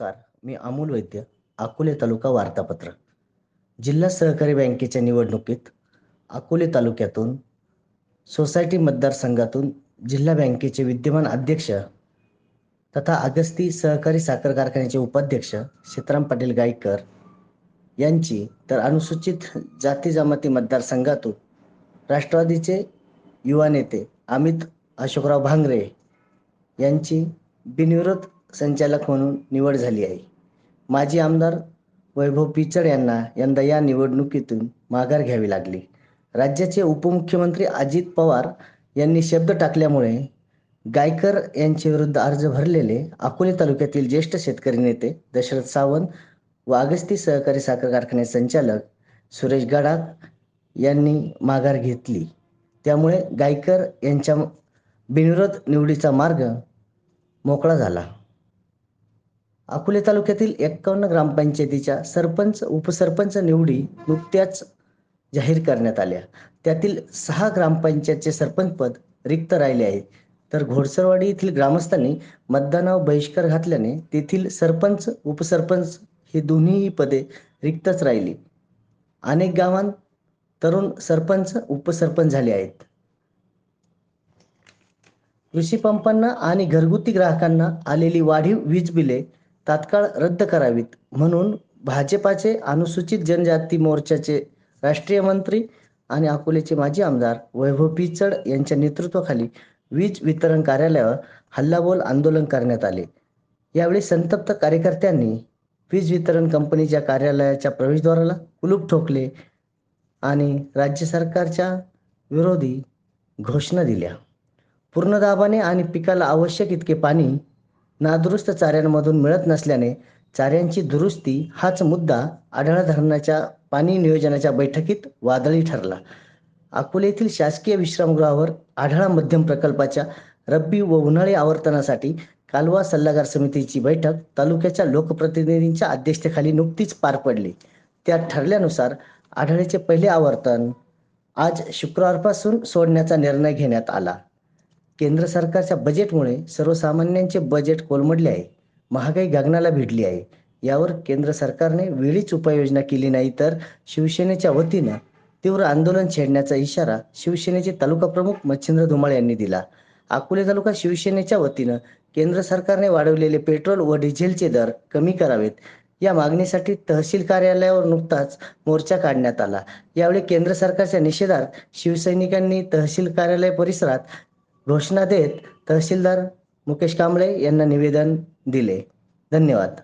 नमस्कार मी अमोल वैद्य अकोले तालुका वार्तापत्र. जिल्हा सहकारी बँकेच्या निवडणुकीत अकोले तालुक्यातून सोसायटी मतदारसंघातून जिल्हा बँकेचे विद्यमान अध्यक्ष तथा अगस्ती सहकारी साखर कारखान्याचे उपाध्यक्ष सीताराम पाटील गायकर यांची तर अनुसूचित जाती जमाती मतदारसंघातून राष्ट्रवादीचे युवा नेते अमित अशोकराव भांगरे यांची बिनविरोध संचालक म्हणून निवड झाली आहे. माजी आमदार वैभव पिचड यांना यंदा या निवडणुकीतून माघार घ्यावी लागली. राज्याचे उपमुख्यमंत्री अजित पवार यांनी शब्द टाकल्यामुळे गायकर यांच्या विरुद्ध अर्ज भरलेले अकोले तालुक्यातील ज्येष्ठ शेतकरी नेते दशरथ सावंत व अगस्ती सहकारी साखर कारखाने संचालक सुरेश गडाख यांनी माघार घेतली. त्यामुळे गायकर यांच्या बिनविरोध निवडीचा मार्ग मोकळा झाला. अकोले तालुक्यातील एक्कावन्न ग्रामपंचायतीच्या सरपंच उपसरपंच निवडी नुकत्याच जाहीर करण्यात आल्या. त्यातील सहा ग्रामपंचायतचे सरपंचपद रिक्त राहिले आहे. तर घोडसरवाडी येथील ग्रामस्थांनी मतदानावर बहिष्कार घातल्याने तेथील सरपंच उपसरपंच ही दोन्हीही पदे रिक्तच राहिली. अनेक गावांत तरुण सरपंच उपसरपंच झाले आहेत. कृषी पंपांना आणि घरगुती ग्राहकांना आलेली वाढीव वीज बिले तात्काळ रद्द करावीत. म्हणून भाजपाचे अनुसूचित जनजाती मोर्चाचे राष्ट्रीय मंत्री आणि अकोलेचे माजी आमदार वैभव पिचड यांच्या नेतृत्वाखाली वीज वितरण कार्यालयावर हल्लाबोल आंदोलन करण्यात आले. यावेळी संतप्त कार्यकर्त्यांनी वीज वितरण कंपनीच्या कार्यालयाच्या प्रवेशद्वाराला कुलूप ठोकले आणि राज्य सरकारच्या विरोधी घोषणा दिल्या. पूर्ण दाबाने आणि पिकाला आवश्यक इतके पाणी नादुरुस्त चाऱ्यांमधून मिळत नसल्याने चाऱ्यांची दुरुस्ती हाच मुद्दा आढळ धरणाच्या पाणी नियोजनाच्या बैठकीत वादळी ठरला. अकोले येथील शासकीय विश्रामगृहावर आढळा मध्यम प्रकल्पाच्या रब्बी व उन्हाळी आवर्तनासाठी कालवा सल्लागार समितीची बैठक तालुक्याच्या लोकप्रतिनिधींच्या अध्यक्षतेखाली नुकतीच पार पडली. त्यात ठरल्यानुसार आढळ्याचे पहिले आवर्तन आज शुक्रवारपासून सोडण्याचा निर्णय घेण्यात आला. केंद्र सरकारच्या बजेटमुळे सर्वसामान्यांचे बजेट कोलमडले आहे. महागाई गगनाला भिडली आहे. यावर केंद्र सरकारने वेळीच उपाययोजना केली नाही तर शिवसेनेच्या वतीनं तीव्र आंदोलन छेडण्याचा इशारा शिवसेनेचे तालुका प्रमुख मच्छिंद्र धुमाळ यांनी दिला. अकोले तालुका शिवसेनेच्या वतीनं केंद्र सरकारने वाढवलेले पेट्रोल व डिझेलचे दर कमी करावेत. या मागणीसाठी तहसील कार्यालयावर नुकताच मोर्चा काढण्यात आला. यावेळी केंद्र सरकारच्या निषेधार्थ शिवसैनिकांनी तहसील कार्यालय परिसरात घोषणा देत तहसीलदार मुकेश कांबळे यांना निवेदन दिले. धन्यवाद.